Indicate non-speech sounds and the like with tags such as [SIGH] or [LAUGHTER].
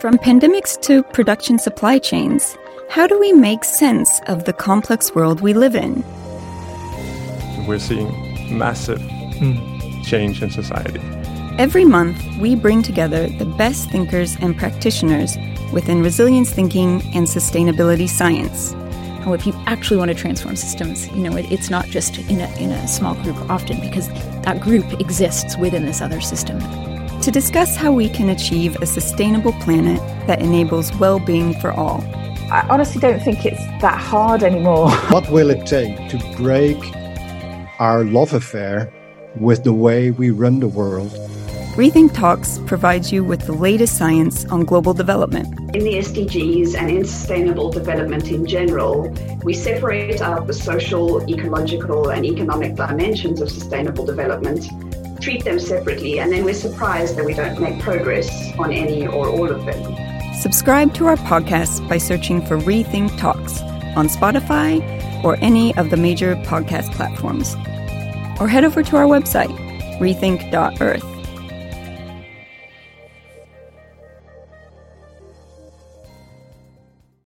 From pandemics to production supply chains, how do we make sense of the complex world we live in? We're seeing massive mm. change in society. Every month, we bring together the best thinkers and practitioners within resilience thinking and sustainability science. Oh, if you actually want to transform systems, you know, it, it's not just in a, in a small group often because that group exists within this other system. To discuss how we can achieve a sustainable planet that enables well being for all. I honestly don't think it's that hard anymore. [LAUGHS] what will it take to break our love affair with the way we run the world Rethink Talks provides you with the latest science on global development. In the SDGs and in sustainable development in general, we separate out the social, ecological, and economic dimensions of sustainable development, treat them separately, and then we're surprised that we don't make progress on any or all of them. Subscribe to our podcast by searching for Rethink Talks on Spotify or any of the major podcast platforms. Or head over to our website, rethink.earth